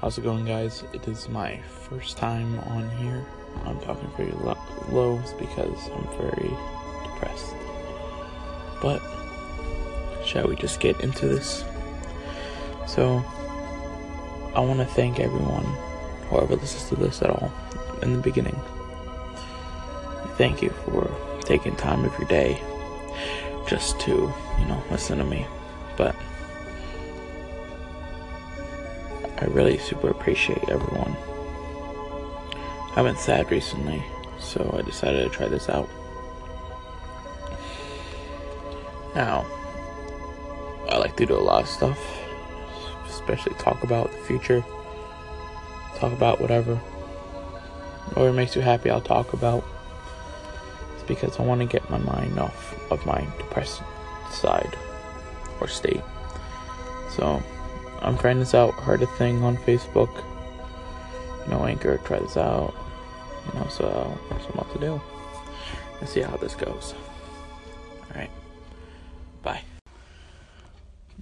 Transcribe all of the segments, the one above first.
How's it going, guys? It is my first time on here. I'm talking very lo- low because I'm very depressed. But, shall we just get into this? So, I want to thank everyone, whoever listens to this at all, in the beginning. Thank you for taking time of your day just to, you know, listen to me. But, I really super appreciate everyone. I've been sad recently, so I decided to try this out. Now, I like to do a lot of stuff, especially talk about the future, talk about whatever. Whatever makes you happy, I'll talk about. It's because I want to get my mind off of my depressed side or state. So, I'm trying this out. Heard a thing on Facebook. You know, Anchor, try this out. You know, so that's what I'm about to do. Let's see how this goes. Alright. Bye.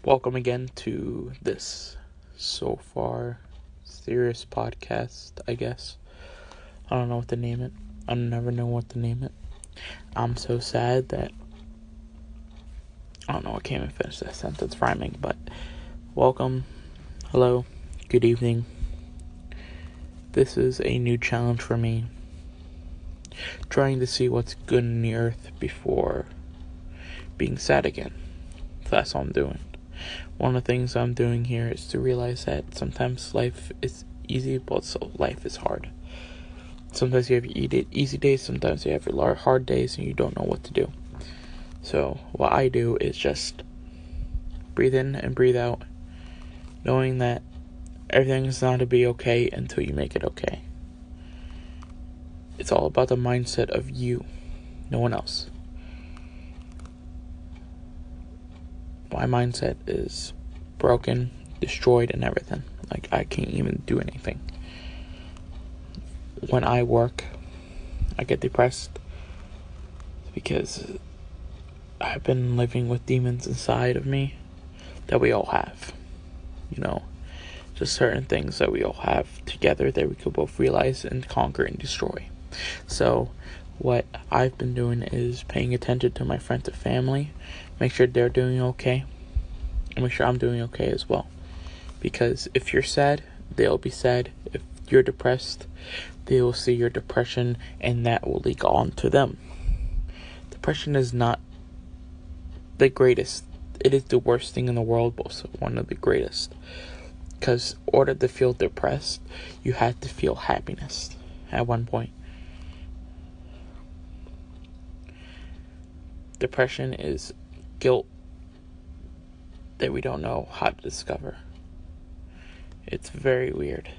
Welcome again to this so far serious podcast, I guess. I don't know what to name it. I never know what to name it. I'm so sad that I don't know. I can't even finish that sentence rhyming, but Welcome, hello, good evening. This is a new challenge for me. Trying to see what's good in the earth before being sad again. That's all I'm doing. One of the things I'm doing here is to realize that sometimes life is easy, but so life is hard. Sometimes you have your easy days, sometimes you have your hard days, and you don't know what to do. So, what I do is just breathe in and breathe out knowing that everything is not to be okay until you make it okay. It's all about the mindset of you, no one else. My mindset is broken, destroyed, and everything. Like, I can't even do anything. When I work, I get depressed because I've been living with demons inside of me that we all have you know, just certain things that we all have together that we could both realize and conquer and destroy. So, what I've been doing is paying attention to my friends and family, make sure they're doing okay, and make sure I'm doing okay as well. Because if you're sad, they'll be sad. If you're depressed, they will see your depression, and that will leak on to them. Depression is not the greatest it is the worst thing in the world, but also one of the greatest. Because in order to feel depressed, you had to feel happiness at one point. Depression is guilt that we don't know how to discover. It's very weird.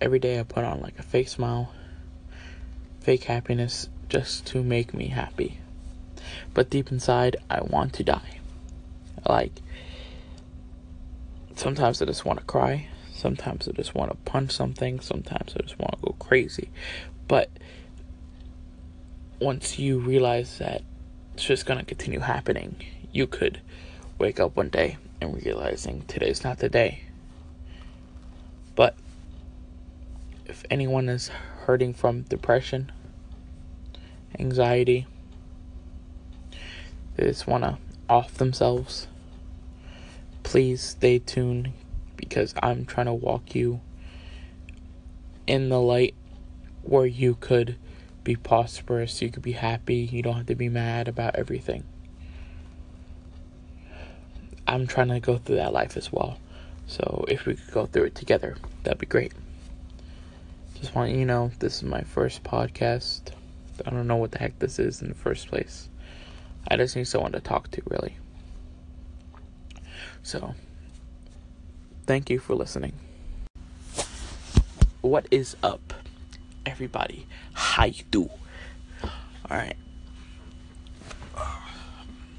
Every day I put on like a fake smile, fake happiness just to make me happy. But deep inside, I want to die. Like, sometimes I just want to cry. Sometimes I just want to punch something. Sometimes I just want to go crazy. But once you realize that it's just going to continue happening, you could wake up one day and realizing today's not the day. But if anyone is hurting from depression, anxiety, they just want to off themselves, please stay tuned because I'm trying to walk you in the light where you could be prosperous, you could be happy, you don't have to be mad about everything. I'm trying to go through that life as well. So if we could go through it together, that'd be great. Just want you to know, this is my first podcast. I don't know what the heck this is in the first place. I just need someone to talk to, really. So, thank you for listening. What is up, everybody? How you do? All right.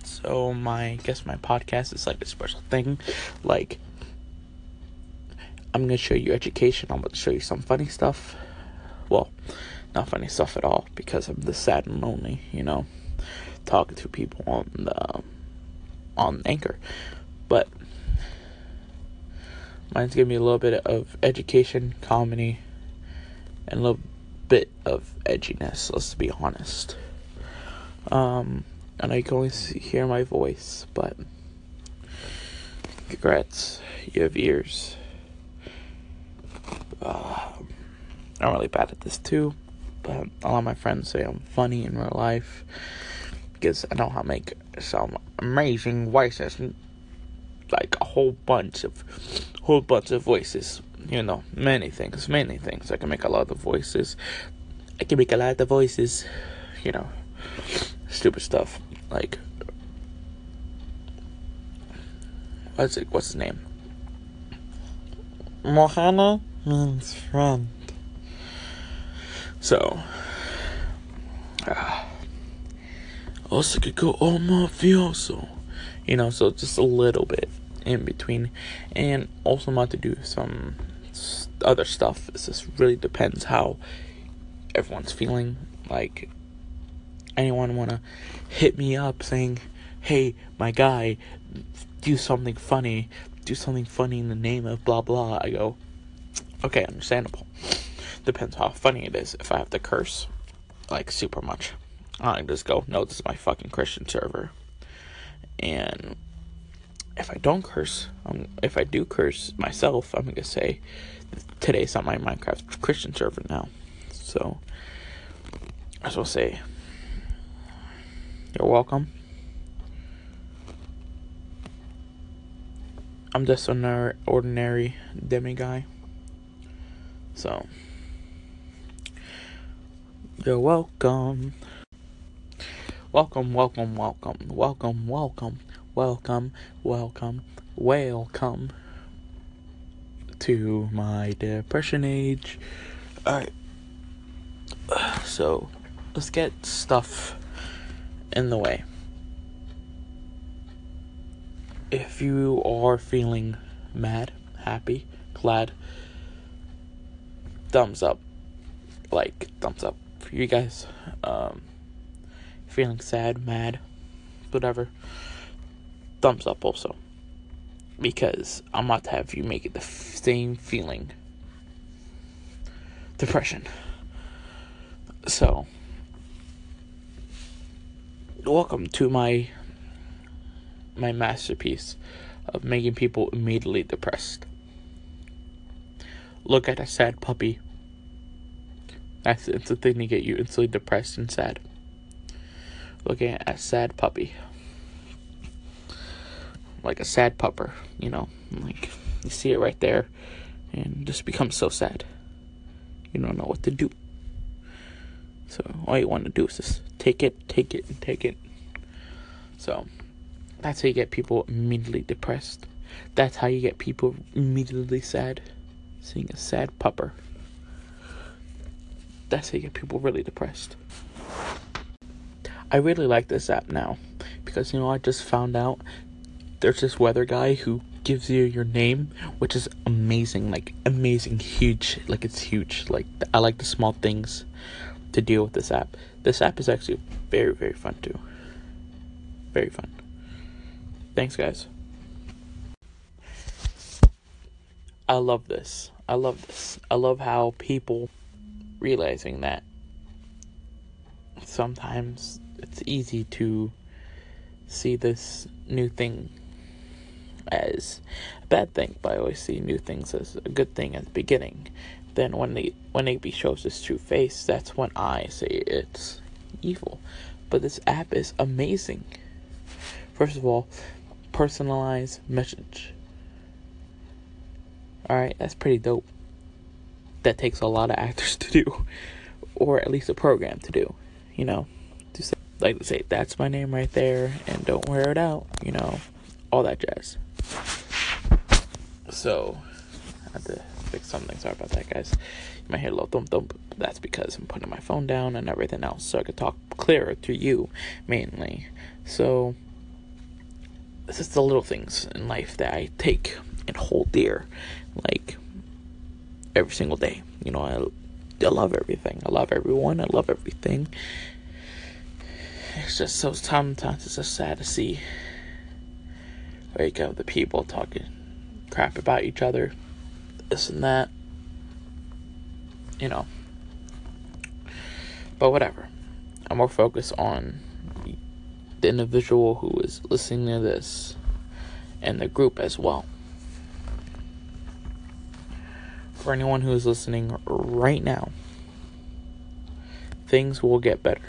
So my I guess my podcast is like a special thing. Like I'm gonna show you education. I'm gonna show you some funny stuff. Well, not funny stuff at all because I'm this sad and lonely. You know talking to people on the on Anchor. But Mine's gonna be a little bit of education, comedy, and a little bit of edginess. Let's be honest. Um, I know you can only see, hear my voice, but congrats, you have ears. Uh, I'm really bad at this too, but a lot of my friends say I'm funny in real life because I know how to make some amazing voices, like a whole bunch of, whole bunch of voices. You know, many things, many things. I can make a lot of voices. I can make a lot of voices. You know, stupid stuff like what's it? What's his name? Mohana means friend. So, uh, also could go oh mafioso, you know. So just a little bit in between, and also not to do some other stuff. It just really depends how everyone's feeling. Like anyone want to hit me up saying, "Hey, my guy, do something funny. Do something funny in the name of blah blah." I go, "Okay, understandable." Depends how funny it is. If I have to curse, like super much, I just go, "No, this is my fucking Christian server." And if I don't curse, um, if I do curse myself, I'm gonna say, "Today's not my Minecraft Christian server now." So, I just say, you're welcome. I'm just an ordinary demi guy. So, you're welcome. Welcome, welcome, welcome, welcome, welcome, welcome, welcome, welcome to my depression age. Alright. So, let's get stuff in the way. If you are feeling mad, happy, glad, thumbs up. Like, thumbs up for you guys. Um, feeling sad, mad, whatever. Thumbs up also. Because I'm about to have you make it the same feeling. Depression. So, welcome to my my masterpiece of making people immediately depressed. Look at a sad puppy. That's it's thing to get you instantly depressed and sad. Looking at a sad puppy. Like a sad pupper, you know, like you see it right there and just becomes so sad. You don't know what to do. So all you want to do is just take it, take it, and take it. So that's how you get people immediately depressed. That's how you get people immediately sad. Seeing a sad pupper. That's how you get people really depressed. I really like this app now because you know I just found out there's this weather guy who gives you your name, which is amazing, like amazing, huge, like it's huge. Like I like the small things to deal with this app. This app is actually very, very fun too. Very fun. Thanks, guys. I love this. I love this. I love how people realizing that sometimes it's easy to see this new thing as a bad thing, but I always see new things as a good thing at the beginning then when they when it shows its true face, that's when I say it's evil. But this app is amazing. First of all, personalized message. Alright, that's pretty dope. That takes a lot of actors to do. Or at least a program to do. You know. Like to say, that's my name right there and don't wear it out, you know. All that jazz. So I had to fix something. Sorry about that, guys. You might hear a little thump thump. That's because I'm putting my phone down and everything else, so I could talk clearer to you mainly. So, this is the little things in life that I take and hold dear, like every single day. You know, I, I love everything. I love everyone. I love everything. It's just so sometimes it's just sad to see. You go, the people talking crap about each other, this and that. You know. But whatever. I'm more focused on the individual who is listening to this and the group as well. For anyone who is listening right now, things will get better.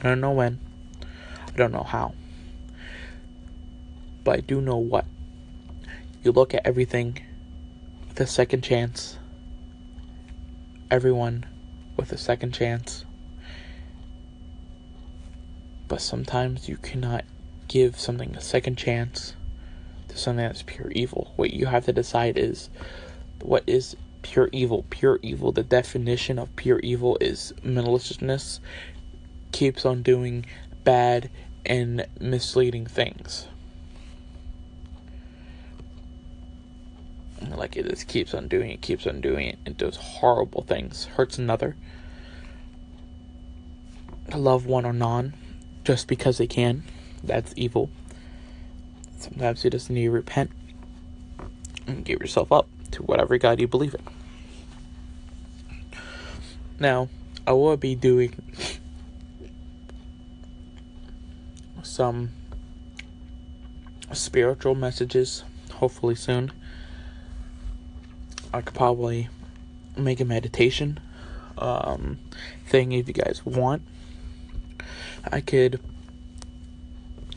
I don't know when, I don't know how, but I do know what. You look at everything with a second chance, everyone with a second chance. But sometimes you cannot give something a second chance to something that's pure evil. What you have to decide is what is pure evil? Pure evil, the definition of pure evil is maliciousness, keeps on doing bad and misleading things. Like it just keeps on doing it, keeps on doing it, and does horrible things, hurts another, a love one or non, just because they can. That's evil. Sometimes you just need to repent and give yourself up to whatever God you believe in. Now, I will be doing some spiritual messages hopefully soon. I could probably make a meditation um, thing if you guys want. I could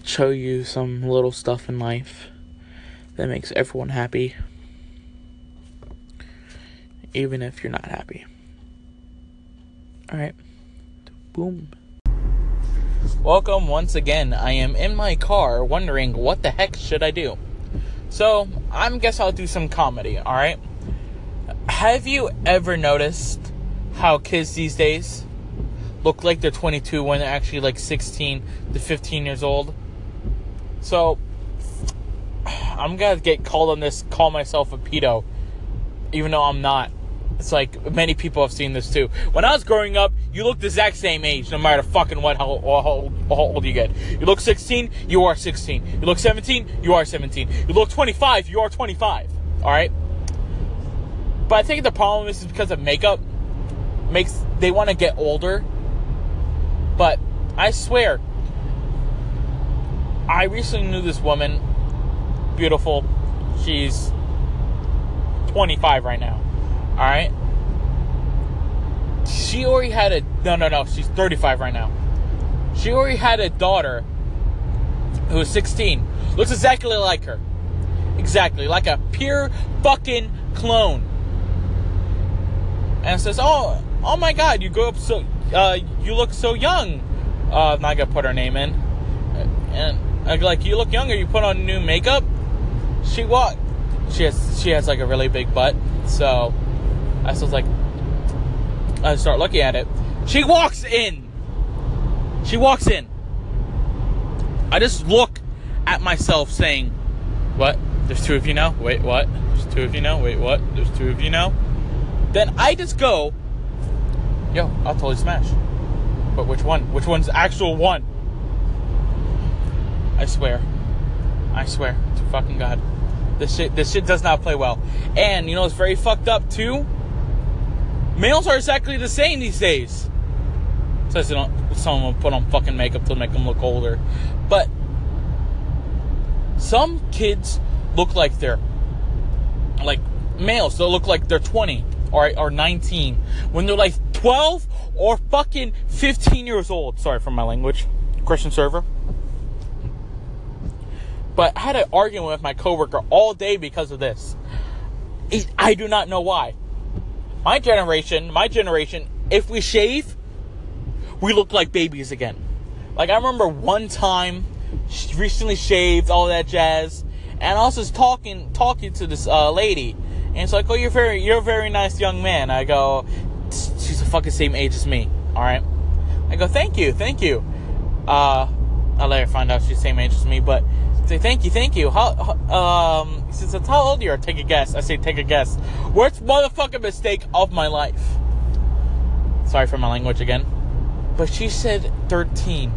show you some little stuff in life that makes everyone happy, even if you're not happy. Alright, boom. Welcome once again. I am in my car wondering what the heck should I do. So, I guess I'll do some comedy, alright? Have you ever noticed how kids these days look like they're 22 when they're actually like 16 to 15 years old. So I'm gonna get called on this, call myself a pedo, even though I'm not. It's like many people have seen this too. When I was growing up, you look the exact same age, no matter fucking what how, how, how old you get. You look 16, you are 16. You look 17, you are 17. You look 25, you are 25. All right. But I think the problem is because of makeup makes they want to get older but I swear, I recently knew this woman, beautiful. She's 25 right now. All right. She already had a no, no, no. She's 35 right now. She already had a daughter who was 16. Looks exactly like her. Exactly, like a pure fucking clone. And says, "Oh, oh my God, you grow up so uh, you look so young. Uh, I'm not gonna put her name in. And like, you look younger. You put on new makeup. She walk. She has she has like a really big butt. So I was like, I start looking at it. She walks in. She walks in. I just look at myself saying, "What? There's two of you now. Wait, what? There's two of you now. Wait, what? There's two of you now." Then I just go yo, I'll totally smash. But which one? Which one's the actual one? I swear. I swear to fucking God. This shit this shit does not play well. And you know it's very fucked up too? Males are exactly the same these days. Says they don't will put on fucking makeup to make them look older. But some kids look like they're like males, they'll look like they're 20 or, or 19 when they're like 12 or fucking 15 years old. Sorry for my language. Christian server. But I had an argument with my coworker all day because of this. I do not know why. My generation, my generation, if we shave, we look like babies again. Like I remember one time, recently shaved, all that jazz, and I was just talking talking to this uh, lady, and it's like, oh, you're very, you're a very nice young man. I go, she's the fucking same age as me. All right. I go, thank you, thank you. Uh, I let her find out she's the same age as me, but say thank you, thank you. How, um, says, how old you are? Take a guess. I say, take a guess. Worst motherfucking mistake of my life. Sorry for my language again. But she said 13.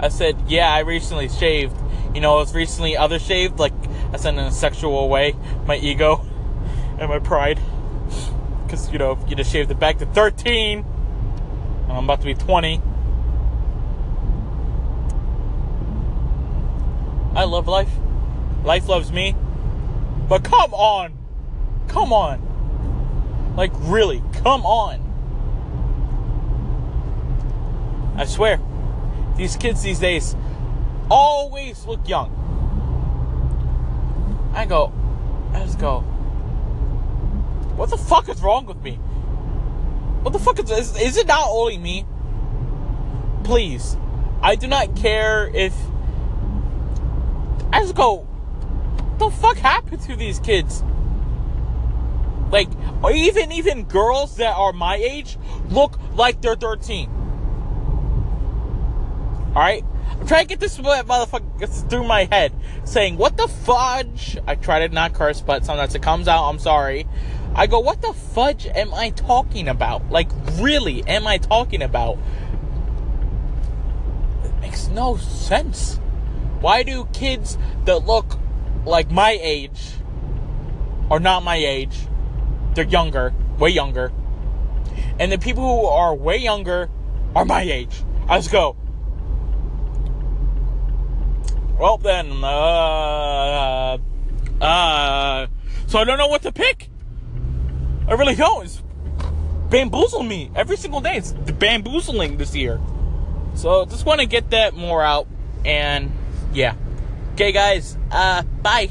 I said, yeah, I recently shaved. You know, I was recently other shaved, like I said in a sexual way, my ego and my pride. Because, you know, if you just shaved it back to 13, and I'm about to be 20. Love life. Life loves me. But come on. Come on. Like, really, come on. I swear, these kids these days always look young. I go, I just go, what the fuck is wrong with me? What the fuck is is, is it not only me? Please, I do not care if I just go, what the fuck happened to these kids? Like, or even even girls that are my age look like they're 13. Alright? I'm trying to get this motherfucker through my head. Saying, what the fudge? I try to not curse, but sometimes it comes out. I'm sorry. I go, what the fudge am I talking about? Like, really, am I talking about? It makes no sense. Why do kids that look like my age are not my age? They're younger, way younger. And the people who are way younger are my age. I just go, well then, uh, uh, so I don't know what to pick. I really don't. It's bamboozling me every single day. It's bamboozling this year. So just want to get that more out, and yeah. Okay, guys. Uh, bye.